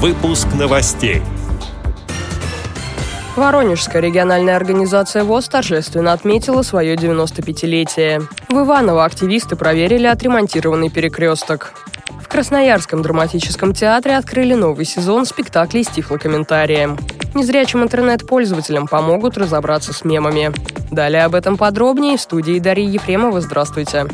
Выпуск новостей. Воронежская региональная организация ВОЗ торжественно отметила свое 95-летие. В Иваново активисты проверили отремонтированный перекресток. В Красноярском драматическом театре открыли новый сезон спектаклей с тифлокомментарием. Незрячим интернет-пользователям помогут разобраться с мемами. Далее об этом подробнее в студии Дарьи Ефремова. Здравствуйте.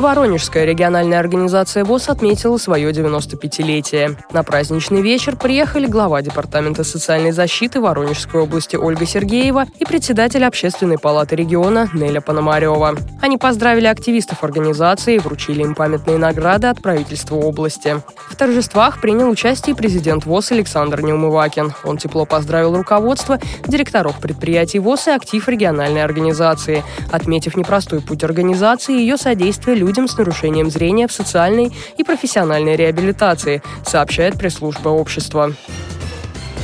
Воронежская региональная организация ВОЗ отметила свое 95-летие. На праздничный вечер приехали глава Департамента социальной защиты Воронежской области Ольга Сергеева и председатель Общественной палаты региона Неля Пономарева. Они поздравили активистов организации и вручили им памятные награды от правительства области. В торжествах принял участие президент ВОЗ Александр Неумывакин. Он тепло поздравил руководство, директоров предприятий ВОЗ и актив региональной организации, отметив непростой путь организации и ее содействие людям людям с нарушением зрения в социальной и профессиональной реабилитации, сообщает пресс-служба общества.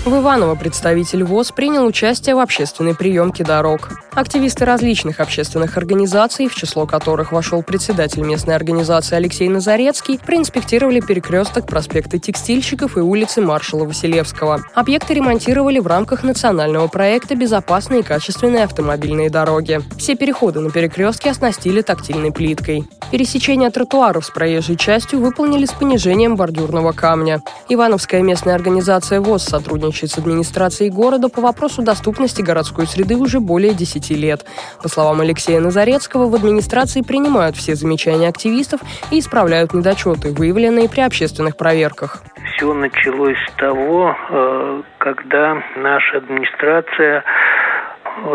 В Иваново представитель ВОЗ принял участие в общественной приемке дорог. Активисты различных общественных организаций, в число которых вошел председатель местной организации Алексей Назарецкий, проинспектировали перекресток проспекта Текстильщиков и улицы маршала Василевского. Объекты ремонтировали в рамках национального проекта «Безопасные и качественные автомобильные дороги». Все переходы на перекрестке оснастили тактильной плиткой. Пересечение тротуаров с проезжей частью выполнили с понижением бордюрного камня. Ивановская местная организация ВОЗ сотрудничает сотрудничает с администрацией города по вопросу доступности городской среды уже более 10 лет. По словам Алексея Назарецкого, в администрации принимают все замечания активистов и исправляют недочеты, выявленные при общественных проверках. Все началось с того, э, когда наша администрация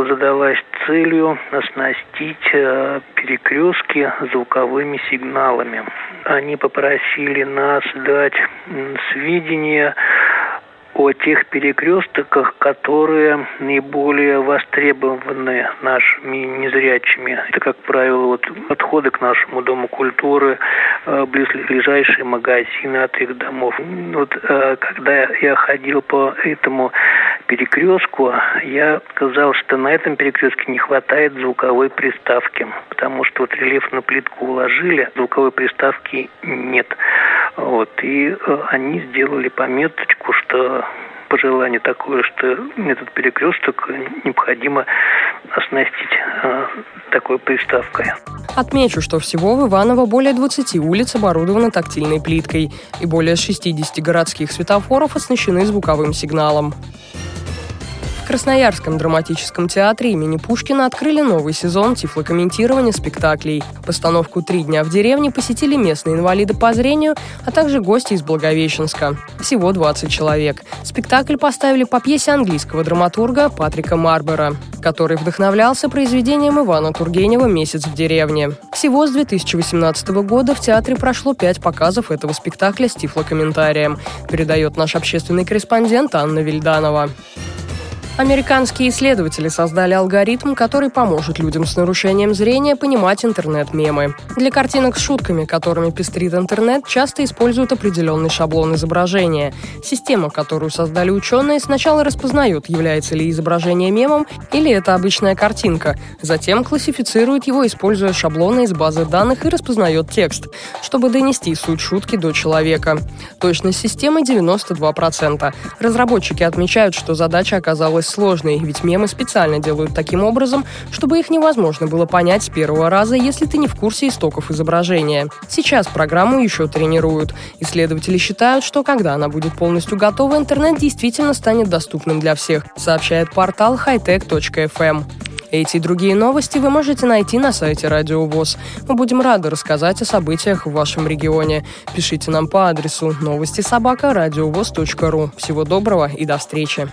задалась целью оснастить э, перекрестки звуковыми сигналами. Они попросили нас дать сведения о тех перекрестках, которые наиболее востребованы нашими незрячими. Это, как правило, вот подходы к нашему Дому культуры, э, близлежащие магазины от их домов. Вот э, когда я ходил по этому перекрестку, я сказал, что на этом перекрестке не хватает звуковой приставки, потому что вот рельефную плитку уложили, звуковой приставки нет. Вот, и э, они сделали пометочку, что пожелание такое, что этот перекресток необходимо оснастить э, такой приставкой. Отмечу, что всего в Иваново более 20 улиц оборудованы тактильной плиткой, и более 60 городских светофоров оснащены звуковым сигналом. Красноярском драматическом театре имени Пушкина открыли новый сезон тифлокомментирования спектаклей. Постановку «Три дня в деревне» посетили местные инвалиды по зрению, а также гости из Благовещенска. Всего 20 человек. Спектакль поставили по пьесе английского драматурга Патрика Марбера, который вдохновлялся произведением Ивана Тургенева «Месяц в деревне». Всего с 2018 года в театре прошло пять показов этого спектакля с тифлокомментарием, передает наш общественный корреспондент Анна Вильданова. Американские исследователи создали алгоритм, который поможет людям с нарушением зрения понимать интернет-мемы. Для картинок с шутками, которыми пестрит интернет, часто используют определенный шаблон изображения. Система, которую создали ученые, сначала распознает, является ли изображение мемом или это обычная картинка. Затем классифицирует его, используя шаблоны из базы данных и распознает текст, чтобы донести суть шутки до человека. Точность системы 92%. Разработчики отмечают, что задача оказалась сложной, ведь мемы специально делают таким образом, чтобы их невозможно было понять с первого раза, если ты не в курсе истоков изображения. Сейчас программу еще тренируют. Исследователи считают, что когда она будет полностью готова, интернет действительно станет доступным для всех, сообщает портал hightech.fm. Эти и другие новости вы можете найти на сайте Радио ВОЗ. Мы будем рады рассказать о событиях в вашем регионе. Пишите нам по адресу новости собака ру. Всего доброго и до встречи.